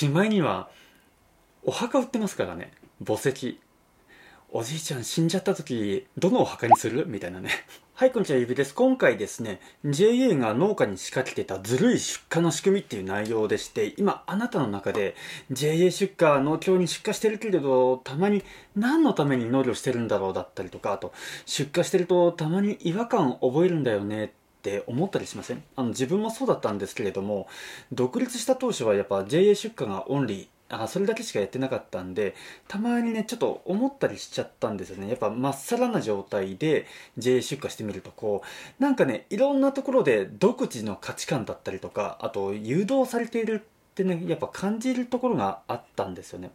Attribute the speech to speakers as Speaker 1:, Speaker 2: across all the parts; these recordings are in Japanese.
Speaker 1: しまいにはお墓売ってますからね。墓石。おじいちゃん死んじゃった時どのお墓にする？みたいなね。はいこんにちはゆびです。今回ですね JA が農家に仕掛けてたずるい出荷の仕組みっていう内容でして今あなたの中で JA 出荷農協に出荷してるけれどたまに何のために農業してるんだろうだったりとかあと出荷してるとたまに違和感覚えるんだよね。って思ったりしません？あの自分もそうだったんですけれども独立した当初はやっぱ JA 出荷がオンリーあそれだけしかやってなかったんでたまにねちょっと思ったりしちゃったんですよね。やっぱまっさらな状態で JA 出荷してみるとこうなんかねいろんなところで独自の価値観だったりとかあと誘導されているってねやっぱ感じるところがあったんですよね。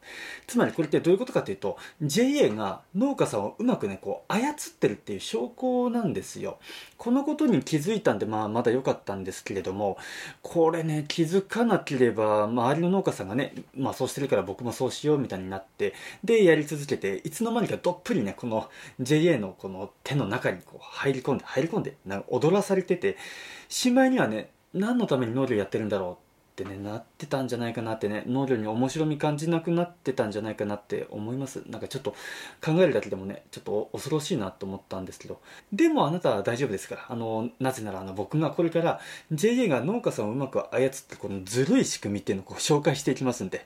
Speaker 1: つまりこれってどういうことかというと JA が農家さんをうまくねこう操ってるっていう証拠なんですよ。このことに気づいたんでまあまだ良かったんですけれどもこれね気づかなければ周りの農家さんがねまあそうしてるから僕もそうしようみたいになってでやり続けていつの間にかどっぷりねこの JA のこの手の中にこう入り込んで入り込んでなんか踊らされててしまいにはね何のために農業やってるんだろうってねなってたんじゃないかなってね農業に面白み感じなくなってたんじゃないかなって思います。なんかちょっと考えるだけでもねちょっと恐ろしいなと思ったんですけど。でもあなたは大丈夫ですから。あのなぜならあの僕がこれから JA が農家さんをうまく操ってこのずるい仕組みっていうのをこう紹介していきますんで、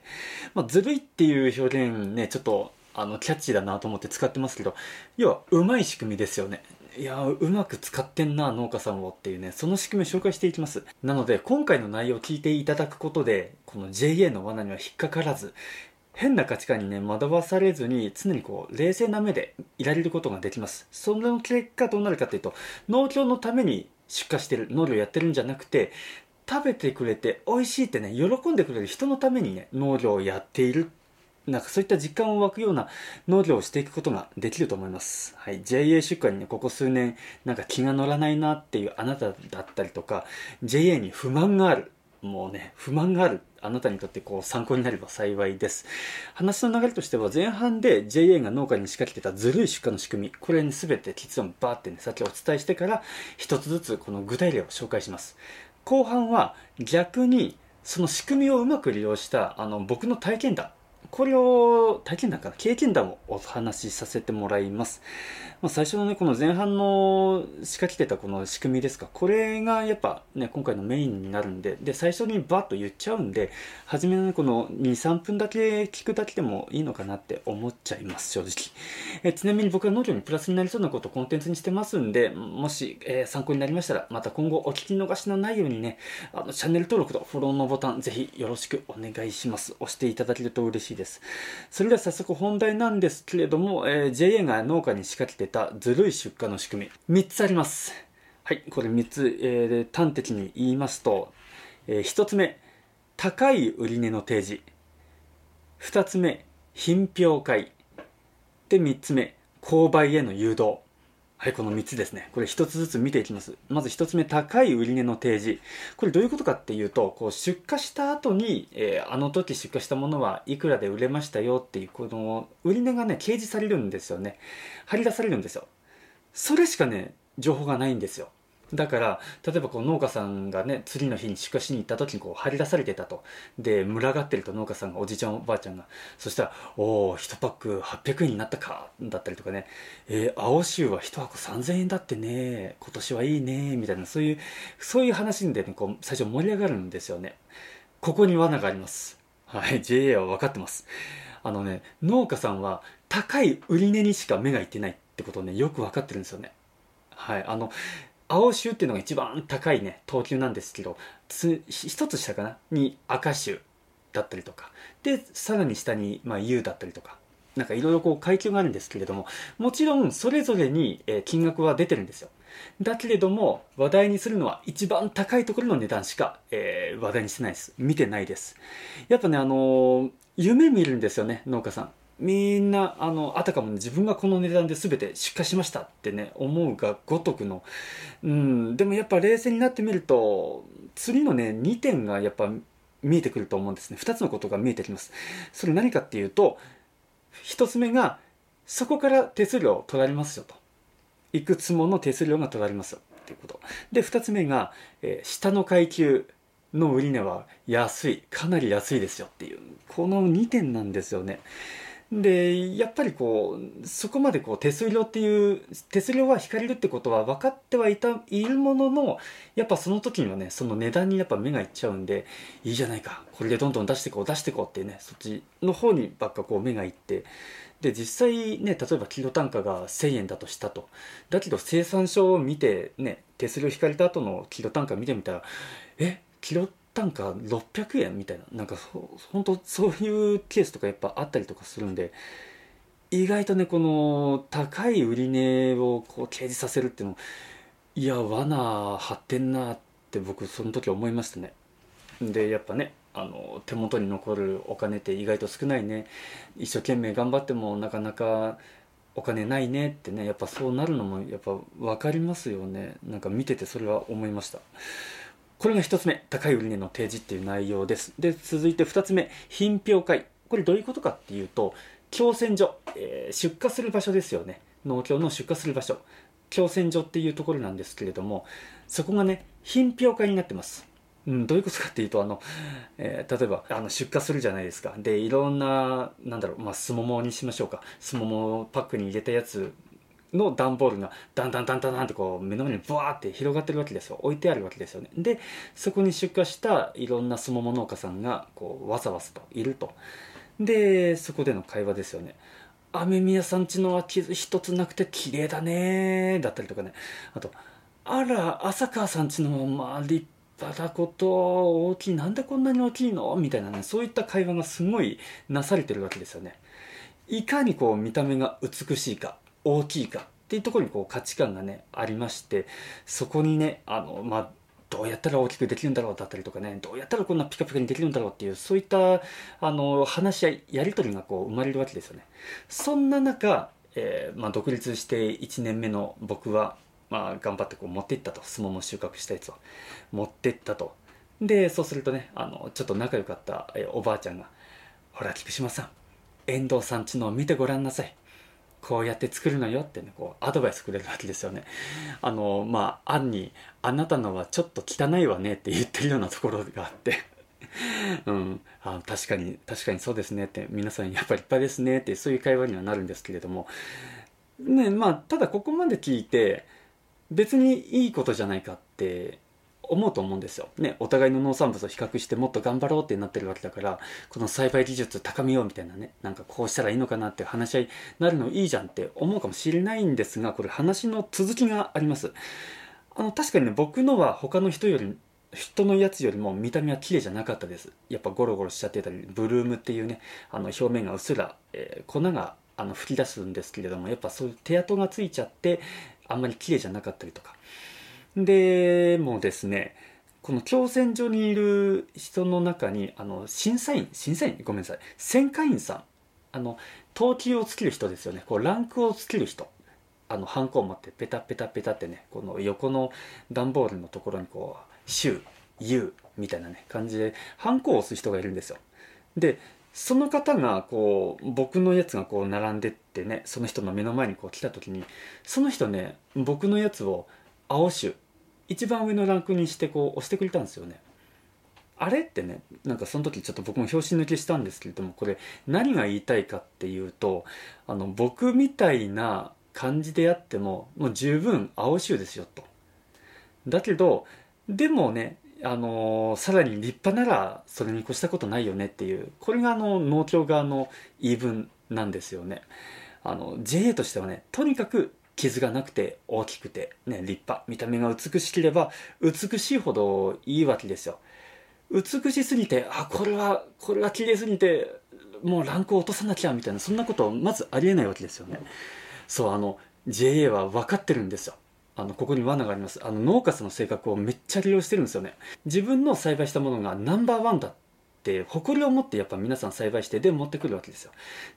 Speaker 1: まあ、ずるいっていう表現ねちょっとあのキャッチーだなと思って使ってますけど。要はうまい仕組みですよね。いやうまく使ってんな農家さんをっていうねその仕組みを紹介していきます。なので今回の内容を聞いていただくことでこの JA の罠には引っかからず変な価値観にね惑わされずに常にこう冷静な目でいられることができます。その結果どうなるかというと農協のために出荷してる農業やってるんじゃなくて食べてくれて美味しいってね喜んでくれる人のためにね農業をやっているなんかそういった実感を湧くような農業をしていくことができると思います。はい。JA 出荷にね、ここ数年、なんか気が乗らないなっていうあなただったりとか、JA に不満がある。もうね、不満がある。あなたにとってこう参考になれば幸いです。話の流れとしては前半で JA が農家に仕掛けてたずるい出荷の仕組み、これに全て結論バーってね、先お伝えしてから一つずつこの具体例を紹介します。後半は逆にその仕組みをうまく利用したあの僕の体験談これを体験談かな経験談をお話しさせてもらいます。まあ、最初のね、この前半の仕掛けてたこの仕組みですか、これがやっぱね、今回のメインになるんで、で、最初にバッと言っちゃうんで、初めのね、この2、3分だけ聞くだけでもいいのかなって思っちゃいます、正直。えちなみに僕は農業にプラスになりそうなことをコンテンツにしてますんで、もし、えー、参考になりましたら、また今後お聞き逃しのないようにね、あの、チャンネル登録とフォローのボタン、ぜひよろしくお願いします。押していただけると嬉しいです。それでは早速本題なんですけれども、えー、JA が農家に仕掛けてたずるい出荷の仕組み、3つあります。はい、これ3つ、えー、端的に言いますと、えー、1つ目、高い売値の提示。2つ目、品評会。で、3つ目、購買への誘導。はい、この3つですね。これ1つずつ見ていきます。まず1つ目、高い売値の提示。これどういうことかっていうと、こう出荷した後に、えー、あの時出荷したものはいくらで売れましたよっていう、この売値がね、掲示されるんですよね。張り出されるんですよ。それしかね、情報がないんですよ。だから例えばこう農家さんがね次の日に出荷しに行った時にこう張り出されてたと。で群がってると農家さんがおじいちゃんおばあちゃんがそしたら「おお1パック800円になったか」だったりとかね「えー、青州は1箱3000円だってね今年はいいね」みたいなそういうそういう話でねこう最初盛り上がるんですよね。ここに罠があります。はい JA は分かってます。あのね農家さんは高い売値にしか目がいってないってことをねよく分かってるんですよね。はいあの青州っていうのが一番高いね等級なんですけど一つ下かな？に赤州だったりとか。でさらに下に、まあ、U だったりとか。なんかいろいろこう階級があるんですけれどももちろんそれぞれに、え金額は出てるんですよ。だけれども話題にするのは一番高いところの値段しか、えー、話題にしてないです。見てないです。やっぱねあのー、夢見るんですよね農家さん。みんなあのあたかも自分がこの値段で全て出荷しましたってね思うがごとくの、うん、でもやっぱ冷静になってみると次のね2点がやっぱ見えてくると思うんですね。2つのことが見えてきます。それ何かっていうと1つ目がそこから手数料取られますよと。いくつもの手数料が取られますよ。っていうこと。で2つ目が、えー、下の階級の売値は安い。かなり安いですよっていう。この2点なんですよね。でやっぱりこうそこまでこう手数料っていう手数料は引かれるってことは分かってはいたいるもののやっぱその時にはねその値段にやっぱ目がいっちゃうんでいいじゃないかこれでどんどん出してこう出してこうってねそっちの方にばっかこう目がいってで実際ね例えばキロ単価が1000円だとしたと。だけど生産書を見てね手数料引かれた後のキロ単価見てみたらえキロ単価600円みたいな。なんか本当そういうケースとかやっぱあったりとかするんで意外とねこの高い売値をこう掲示させるっていうのいや罠張ってんなって僕その時思いましたね。でやっぱねあの手元に残るお金って意外と少ないね。一生懸命頑張ってもなかなかお金ないねってねやっぱそうなるのもやっぱ分かりますよね。なんか見ててそれは思いました。これが1つ目高い売値の提示っていう内容です。で続いて2つ目品評会。これどういうことかっていうと共選所、えー、出荷する場所ですよね。農協の出荷する場所。共選所っていうところなんですけれどもそこがね品評会になってます。うん、どういうことかっていうとあの、えー、例えばあの出荷するじゃないですか。でいろんななんだろう、まあ、すももにしましょうか。すももパックに入れたやつの段ボールがだんだんだんだんだんってこう目の前にブワーって広がってるわけですよ。置いてあるわけですよねでそこに出荷したいろんなすもも農家さんがこうわさわさといると。でそこでの会話ですよね。雨宮さんちのは傷一つなくて綺麗だねだったりとかね。あとあら浅川さんちのまあ立派だこと大きい。なんでこんなに大きいの？みたいなねそういった会話がすごいなされてるわけですよね。いかにこう見た目が美しいか。大きいかっていうところにこう価値観がねありましてそこにねあのまあどうやったら大きくできるんだろうだったりとかねどうやったらこんなピカピカにできるんだろうっていうそういったあの話し合いやり取りがこう生まれるわけですよね。そんな中、えー、まあ、独立して1年目の僕は、まあ、頑張ってこう持っていったと。相撲も収穫したやつを。持っていったと。でそうするとねあのちょっと仲良かった、えー、おばあちゃんが「ほら菊島さん遠藤さんちのを見てごらんなさい。こうやって作るのよってね、こう、アドバイスくれるわけですよね。あの、まあ、案に、あなたのはちょっと汚いわねって言ってるようなところがあって。うん、あ確かに、確かにそうですねって、皆さんやっぱり立派ですねって、そういう会話にはなるんですけれども、ね、まあ、ただここまで聞いて、別にいいことじゃないかって思うと思うんですよ。ね、お互いの農産物を比較してもっと頑張ろうってなってるわけだから、この栽培技術高めようみたいなね、なんかこうしたらいいのかなって話し合いになるのいいじゃんって思うかもしれないんですが、これ話の続きがあります。あの、確かにね、僕のは他の人より人のやつよりも見た目は綺麗じゃなかったです。やっぱゴロゴロしちゃってたり、ブルームっていうね、あの表面がうっすら、えー、粉があの吹き出すんですけれども、やっぱそういう手跡がついちゃって、あんまり綺麗じゃなかったりとか。でもですねこの共選所にいる人の中にあの審査員審査員？ごめんなさい。選果員さん。あの等級をつける人ですよね。こうランクをつける人。あのハンコを持ってペタペタペタってねこの横の段ボールのところにこう「週」「U」みたいなね感じでハンコを押す人がいるんですよ。でその方がこう僕のやつがこう並んでってねその人の目の前にこう来た時にその人ね僕のやつを青種一番上のランクにしてこう押してくれたんですよね。あれってねなんかその時ちょっと僕も拍子抜けしたんですけれどもこれ何が言いたいかっていうとあの僕みたいな感じであってももう十分青臭ですよと。だけどでもねあのさらに立派ならそれに越したことないよねっていうこれがあの農協側の言い分なんですよね。あの JA としてはねとにかく傷がなくて大きくて、ね、立派。見た目が美しければ美しいほどいいわけですよ。美しすぎてあこれはこれは綺麗すぎてもうランクを落とさなきゃみたいなそんなことまずありえないわけですよね。そうあの JA は分かってるんですよ。あのここに罠があります。あの農家さんの性格をめっちゃ利用してるんですよね。自分の栽培したものがナンバーワンだって誇りを持ってやっぱ皆さん栽培してで持ってくるわけですよ。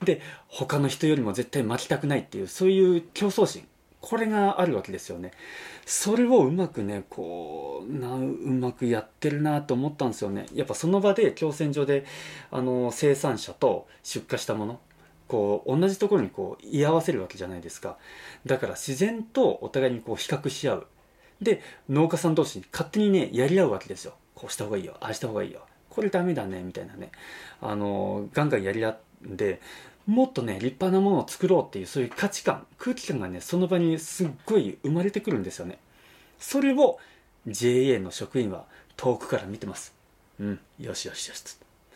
Speaker 1: で他の人よりも絶対負けたくないっていうそういう競争心。これがあるわけですよね。それをうまくねこうなうまくやってるなと思ったんですよね。やっぱその場で共選所であの生産者と出荷したものこう同じところにこう居合わせるわけじゃないですか。だから自然とお互いにこう比較し合う。で農家さん同士に勝手にねやり合うわけですよ。こうした方がいいよああした方がいいよ。これダメだねみたいなね。あのガンガンやり合んでもっとね立派なものを作ろうっていうそういう価値観空気感がねその場にすっごい生まれてくるんですよね。それを JA の職員は遠くから見てます。うん。よしよしよし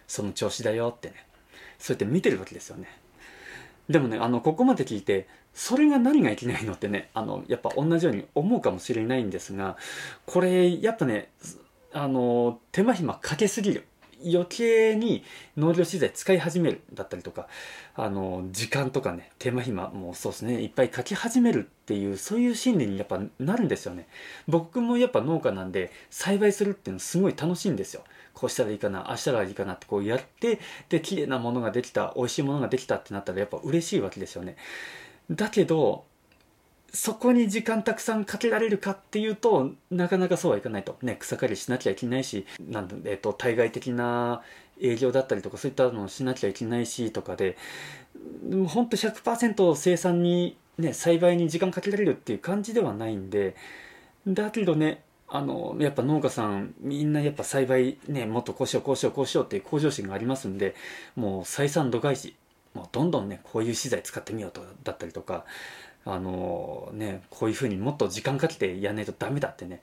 Speaker 1: その調子だよってね。そうやって見てるわけですよね。でもねあのここまで聞いてそれが何がいけないのってねあのやっぱ同じように思うかもしれないんですがこれやっぱねあの手間暇かけすぎる。余計に農業資材使い始めるだったりとかあの時間とかね手間暇もそうですねいっぱいかけ始めるっていうそういう心理にやっぱなるんですよね。僕もやっぱ農家なんで栽培するっていうのすごい楽しいんですよ。こうしたらいいかなああしたらいいかなってこうやってで綺麗なものができた美味しいものができたってなったらやっぱ嬉しいわけですよね。だけどそこに時間たくさんかけられるかっていうとなかなかそうはいかないと。ね草刈りしなきゃいけないしなんえーと、対外的な営業だったりとかそういったのをしなきゃいけないしとかでほんと100%生産にね栽培に時間かけられるっていう感じではないんでだけどねあのやっぱ農家さんみんなやっぱ栽培ねもっとこうしようこうしようこうしようっていう向上心がありますんでもう採算度外視もうどんどんねこういう資材使ってみようとだったりとかあのねこういうふうにもっと時間かけてやんないとダメだってね。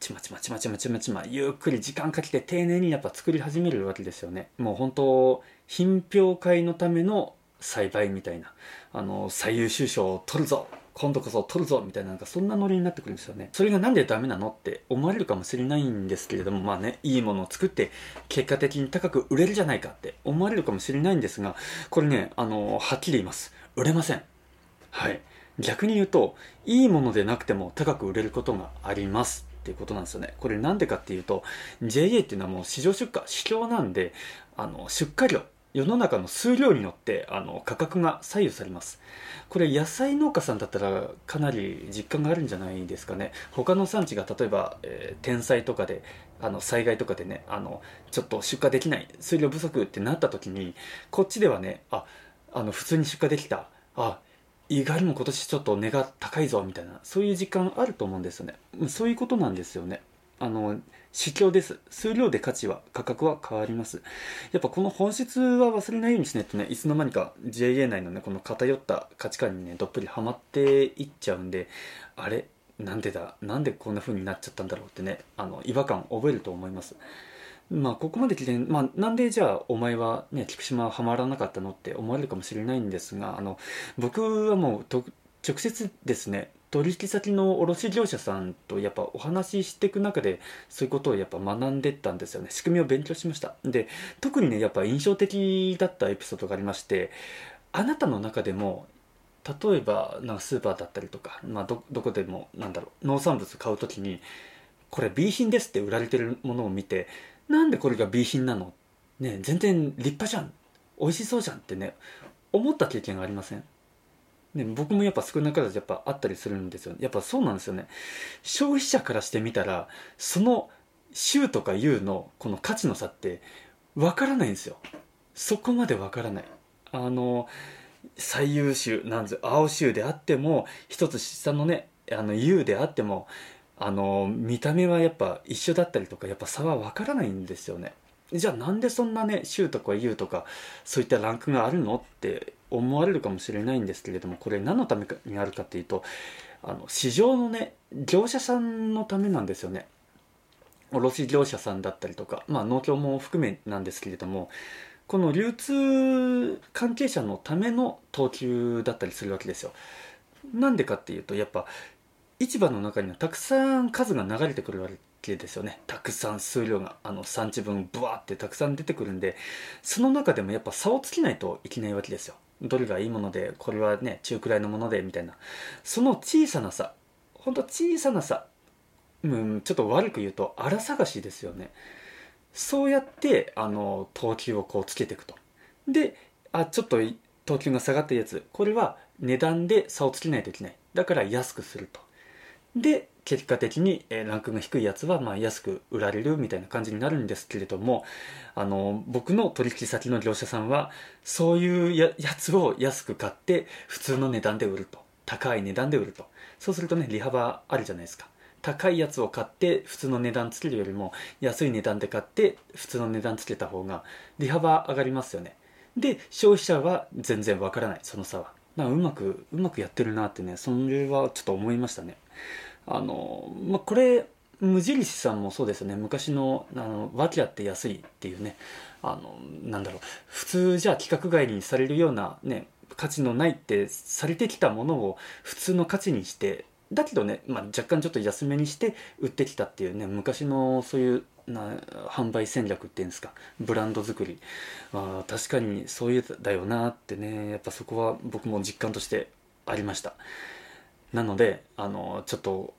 Speaker 1: ちまちまちまちまちまちまゆっくり時間かけて丁寧にやっぱ作り始めるわけですよね。もう本当品評会のための栽培みたいな。あの最優秀賞を取るぞ。今度こそ取るぞみたいななんかそんなノリになってくるんですよね。それがなんでダメなのって思われるかもしれないんですけれどもまあねいいものを作って結果的に高く売れるじゃないかって思われるかもしれないんですがこれねあのはっきり言います。売れません。はい。逆に言うといいものでなくても高く売れることがありますっていうことなんですよね。これなんでかっていうと JA っていうのはもう市場出荷市況なんであの出荷量世の中の数量によってあの価格が左右されます。これ野菜農家さんだったらかなり実感があるんじゃないですかね。他の産地が例えば、えー、天災とかであの災害とかでねあのちょっと出荷できない数量不足ってなった時にこっちではねああの普通に出荷できた。あ意外にも今年ちょっと値が高いぞみたいなそういう実感あると思うんですよね。そういうことなんですよね。あの市況です。数量で価値は価格は変わります。やっぱこの本質は忘れないようにしないとねいつの間にか JA 内のねこの偏った価値観にねどっぷりはまっていっちゃうんであれ？なんでだ？なんでこんな風になっちゃったんだろうってねあの違和感覚えると思います。まあここまで来て、まあ、なんでじゃあお前はね菊島はハマらなかったのって思われるかもしれないんですがあの僕はもう直接ですね取引先の卸業者さんとやっぱお話ししていく中でそういうことをやっぱ学んでったんですよね。仕組みを勉強しました。で特にねやっぱ印象的だったエピソードがありましてあなたの中でも例えばなんかスーパーだったりとか、まあど、どこでもなんだろう農産物買う時にこれ B 品ですって売られてるものを見てなんでこれが B 品なの？ね全然立派じゃん。美味しそうじゃんってね思った経験がありません？ね、僕もやっぱ少なからずやっぱあったりするんですよね。やっぱそうなんですよね。消費者からしてみたらその州とか U のこの価値の差ってわからないんですよ。そこまでわからない。あの最優秀なんです青州であっても一つ下のねあの U であってもあの見た目はやっぱ一緒だったりとかやっぱ差は分からないんですよね。じゃあなんでそんなね州とか U とかそういったランクがあるのって思われるかもしれないんですけれどもこれ何のためにあるかっていうとあの市場のね業者さんのためなんですよね。卸業者さんだったりとかまあ農協も含めなんですけれどもこの流通関係者のための等級だったりするわけですよ。なんでかっていうとやっぱ市場の中にはたくさん数が流れてくるわけですよね。たくさん数量があの産地分ブワーってたくさん出てくるんでその中でもやっぱ差をつけないといけないわけですよ。どれがいいものでこれはね中くらいのものでみたいな。その小さな差ほんと小さな差うんちょっと悪く言うと荒探しですよね。そうやってあの等級をこうつけていくと。であちょっと等級が下がったやつ。これは値段で差をつけないといけない。だから安くすると。で結果的に、えランクが低いやつはま安く売られるみたいな感じになるんですけれどもあの僕の取引先の業者さんはそういうやつを安く買って普通の値段で売ると。高い値段で売ると。そうするとね利幅あるじゃないですか。高いやつを買って普通の値段つけるよりも安い値段で買って普通の値段つけた方が利幅上がりますよね。で消費者は全然わからないその差は。だかうまくうまくやってるなってねそれはちょっと思いましたね。あのまあこれ無印さんもそうですよね。昔のあの訳あって安いっていうね。あのなんだろう。普通じゃあ規格外にされるようなね価値のないってされてきたものを普通の価値にしてだけどね、まあ、若干ちょっと安めにして売ってきたっていうね昔のそういうな販売戦略っていうんですか。ブランド作り。あ確かにそういうだよなってね。やっぱそこは僕も実感としてありました。なのであのちょっと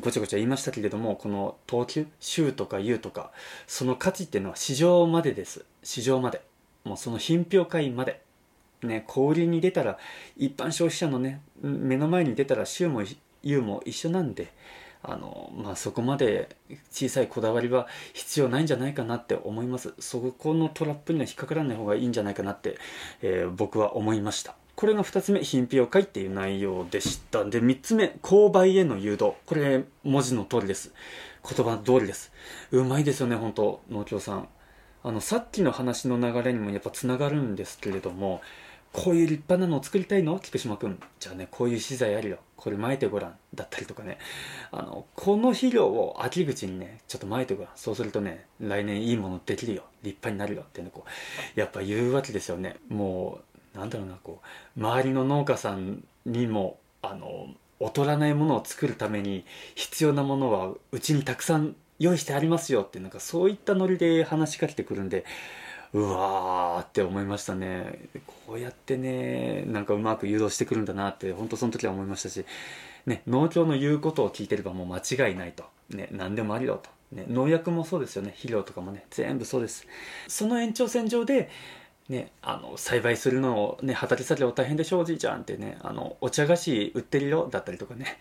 Speaker 1: ごちゃごちゃ言いましたけれどもこの等級州とか U とかその価値っていうのは市場までです。市場まで。もうその品評会まで。ね小売りに出たら一般消費者のね目の前に出たら州も U も一緒なんであのまあそこまで小さいこだわりは必要ないんじゃないかなって思います。そこのトラップには引っかからない方がいいんじゃないかなって、えー、僕は思いました。これが2つ目品評会っていう内容でした。で3つ目購買への誘導。これ文字の通りです。言葉通りです。うまいですよね本当農協さん。あのさっきの話の流れにもやっぱつながるんですけれどもこういう立派なのを作りたいの？菊島君。じゃあねこういう資材あるよ。これ撒いてごらん。だったりとかね。あのこの肥料を秋口にねちょっと撒いてごらん。そうするとね来年いいものできるよ。立派になるよ。っていうのこうやっぱ言うわけですよね。もうなんだろうなこう周りの農家さんにもあの劣らないものを作るために必要なものはうちにたくさん用意してありますよってなんかそういったノリで話しかけてくるんでうわーって思いましたね。こうやってねなんかうまく誘導してくるんだなって本当その時は思いましたし、ね、農協の言うことを聞いてればもう間違いないと、ね、何でもありよと、ね、農薬もそうですよね。肥料とかもね全部そうです。その延長線上でね、あの栽培するのを、ね、畑作業大変でしょおじいちゃんってねあのお茶菓子売ってるよだったりとかね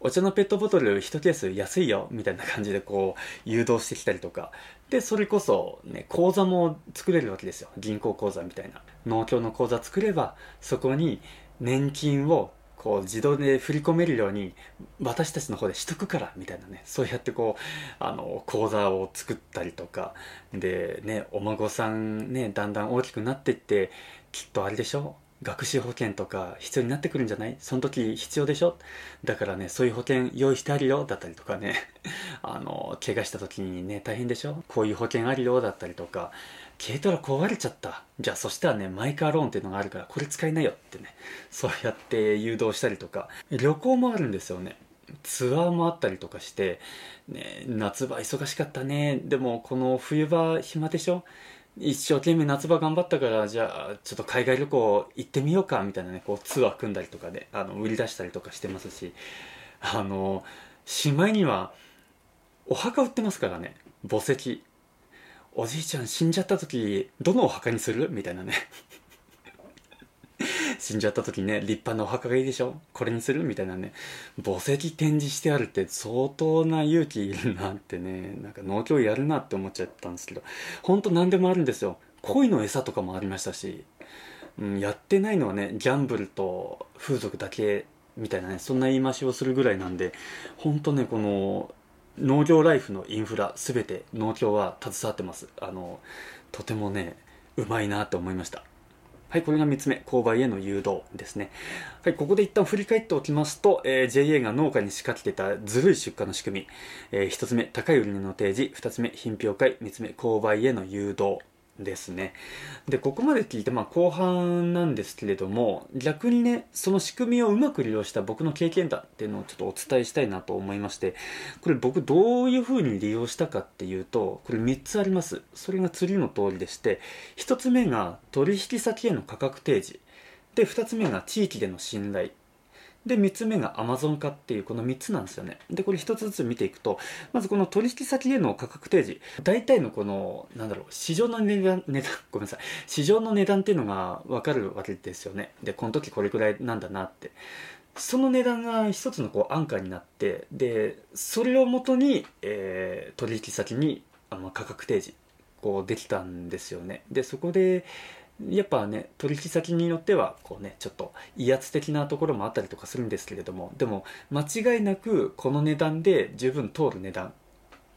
Speaker 1: お茶のペットボトル1ケース安いよみたいな感じでこう誘導してきたりとか。でそれこそ、ね、口座も作れるわけですよ。銀行口座みたいな。農協の口座作ればそこに年金をこう自動で振り込めるように私たちの方でしとくからみたいなねそうやってこうあの口座を作ったりとか。でねお孫さんねだんだん大きくなってってきっとあれでしょ？学習保険とか必要になってくるんじゃない？その時必要でしょ？だからねそういう保険用意してあるよだったりとかね。あの怪我した時にね大変でしょ？こういう保険あるよだったりとか。軽トラ壊れちゃった。じゃあそしたらねマイカーローンっていうのがあるからこれ使いなよってね。そうやって誘導したりとか。旅行もあるんですよね。ツアーもあったりとかして、ね、夏場忙しかったね。でもこの冬場暇でしょ。一生懸命夏場頑張ったからじゃあちょっと海外旅行行ってみようかみたいなね。こうツアー組んだりとかであの売り出したりとかしてますし。あのしまいにはお墓売ってますからね。墓石。おじいちゃん死んじゃった時どのお墓にする？みたいなね。死んじゃった時ね立派なお墓がいいでしょ？これにする？みたいなね。墓石展示してあるって相当な勇気いるなってね。なんか農協やるなって思っちゃったんですけど。ほんと何でもあるんですよ。鯉の餌とかもありましたし、うん、やってないのはねギャンブルと風俗だけみたいなねそんな言い回しをするぐらいなんで。ほんとねこの農業ライフのインフラ全て農協は携わってます。あのとてもねうまいなと思いました。はい、これが3つ目、購買への誘導ですね。はい、ここで一旦振り返っておきますと、えー、JA が農家に仕掛けてたずるい出荷の仕組み、えー、1つ目、高い売値の提示、2つ目、品評会、3つ目、購買への誘導。ですね。で、ここまで聞いて、まあ後半なんですけれども、逆にね、その仕組みをうまく利用した僕の経験談っていうのをちょっとお伝えしたいなと思いまして、これ僕どういうふうに利用したかっていうと、これ3つあります。それが次の通りでして、1つ目が取引先への価格提示。で、2つ目が地域での信頼。で3つ目が Amazon 化っていうこの3つなんですよね。でこれ1つずつ見ていくとまずこの取引先への価格提示。大体のこのなんだろう市場の値段値段 ごめんなさい。市場の値段っていうのが分かるわけですよね。でこの時これくらいなんだなって。その値段が一つのこう安価になってでそれをもとに、えー、取引先にあの価格提示こうできたんですよね。でそこでやっぱね取引先によってはこうねちょっと威圧的なところもあったりとかするんですけれどもでも間違いなくこの値段で十分通る値段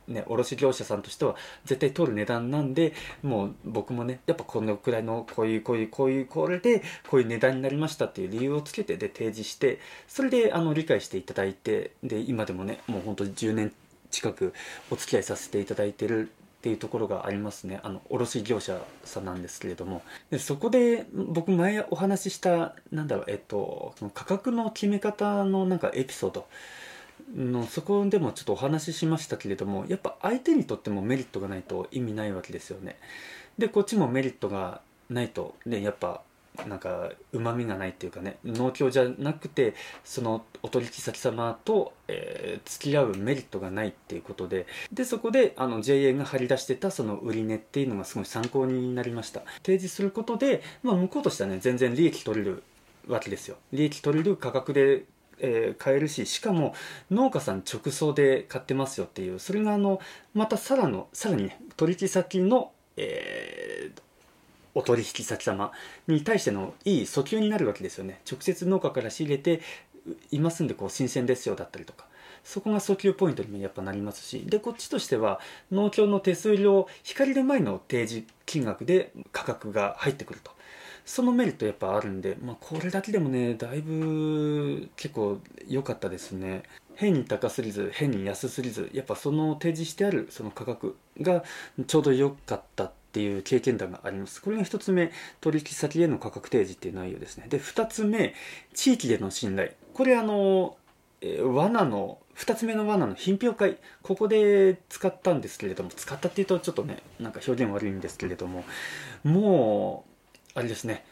Speaker 1: ね、卸業者さんとしては絶対通る値段なんでもう僕もねやっぱこのくらいのこういうこういうこういうこれでこういう値段になりましたっていう理由をつけてで提示してそれであの理解していただいてで今でもねもうほんと10年近くお付き合いさせていただいてるっていうところがありますね。あの卸業者さんなんですけれども。でそこで僕前お話ししたなんだろうえっとその価格の決め方のなんかエピソード。のそこでもちょっとお話ししましたけれどもやっぱ相手にとってもメリットがないと意味ないわけですよね。でこっちもメリットがないと。ねやっぱなんかうまみがないっていうかね農協じゃなくてそのお取引先様と、えー、付き合うメリットがないっていうことででそこであの JA が張り出してたその売値っていうのがすごい参考になりました。提示することで、まあ、向こうとしてはね全然利益取れるわけですよ。利益取れる価格でえー、買えるししかも農家さん直送で買ってますよっていう。それがあのまたさらのさらに、ね、取引先の、えー、お取引先様に対してのいい訴求になるわけですよね。直接農家から仕入れていますんでこう新鮮ですよだったりとか。そこが訴求ポイントにもやっぱなりますし。でこっちとしては農協の手数料引かれる前の提示金額で価格が入ってくると。そのメリットやっぱあるんで、まあ、これだけでもねだいぶ結構良かったですね。変に高すぎず変に安すぎずやっぱその提示してあるその価格がちょうど良かったっていう経験談があります。これが1つ目、取引先への価格提示っていう内容ですね。で、2つ目、地域での信頼。これあの、えー、罠の、2つ目の罠の品評会、ここで使ったんですけれども、使ったっていうとちょっとね、なんか表現悪いんですけれども、もう、あれですね、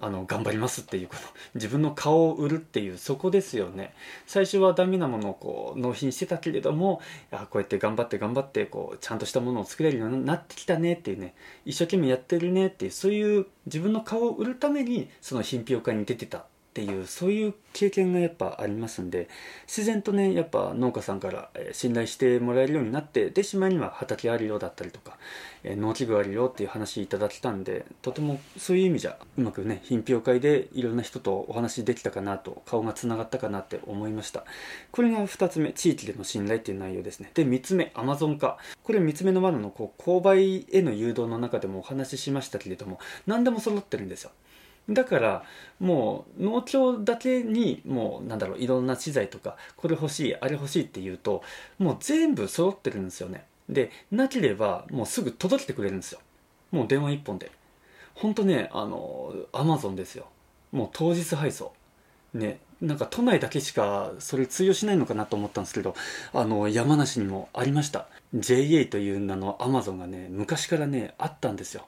Speaker 1: あの頑張りますっていうこと自分の顔を売るっていうそこですよね。最初はダメなものをこう納品してたけれどもあこうやって頑張って頑張ってこうちゃんとしたものを作れるようになってきたねっていうね。一生懸命やってるねっていうそういう自分の顔を売るためにその品評会に出てた。っていうそういう経験がやっぱありますんで自然とねやっぱ農家さんから信頼してもらえるようになってで島には畑あるよだったりとか農機具あるよっていう話いただけたんでとてもそういう意味じゃうまくね品評会でいろんな人とお話できたかなと顔がつながったかなって思いました。これが2つ目地域での信頼っていう内容ですね。で3つ目アマゾン化。これ3つ目の罠のこう購買への誘導の中でもお話ししましたけれども何でも揃ってるんですよ。だからもう農協だけにもうなんだろういろんな資材とかこれ欲しいあれ欲しいっていうともう全部揃ってるんですよね。でなければもうすぐ届けてくれるんですよ。もう電話一本で。ほんとねあのアマゾンですよ。もう当日配送。ねなんか都内だけしかそれ通用しないのかなと思ったんですけどあの山梨にもありました。JA という名のアマゾンがね昔からねあったんですよ。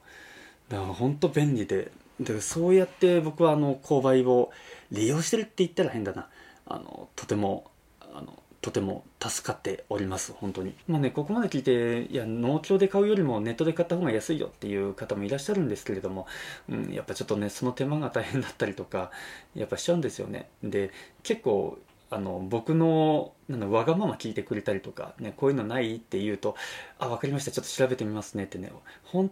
Speaker 1: だから本当便利ででそうやって僕はあの購買を利用してるって言ったら変だな。あのとてもあのとても助かっております本当に。まあねここまで聞いていや農協で買うよりもネットで買った方が安いよっていう方もいらっしゃるんですけれども、うん、やっぱちょっとねその手間が大変だったりとかやっぱしちゃうんですよね。で結構あの僕のなんわがまま聞いてくれたりとか、ね、こういうのないって言うと「あ分かりましたちょっと調べてみますね」ってね。本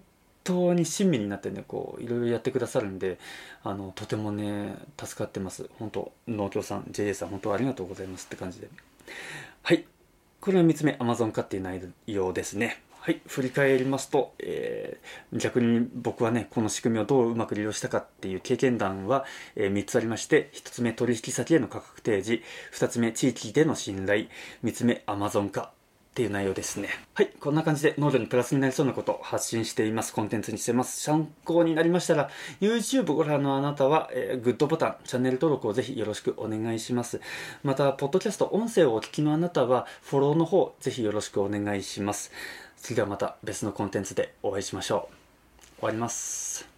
Speaker 1: 当に親身になってねこういろいろやってくださるんであのとてもね助かってます。本当農協さん JA さん本当ありがとうございますって感じで。はい。これは3つ目 Amazon 化っていう内容ですね。はい、振り返りますと、えー、逆に僕はね、この仕組みをどううまく利用したかっていう経験談は、えー、3つありまして、1つ目取引先への価格提示、2つ目地域での信頼、3つ目 Amazon 化。っていう内容ですね。はい。こんな感じで農業にプラスになりそうなことを発信しています。コンテンツにしてます。参考になりましたら、YouTube ご覧のあなたは、えー、グッドボタン、チャンネル登録をぜひよろしくお願いします。また、ポッドキャスト、音声をお聞きのあなたは、フォローの方、ぜひよろしくお願いします。それではまた別のコンテンツでお会いしましょう。終わります。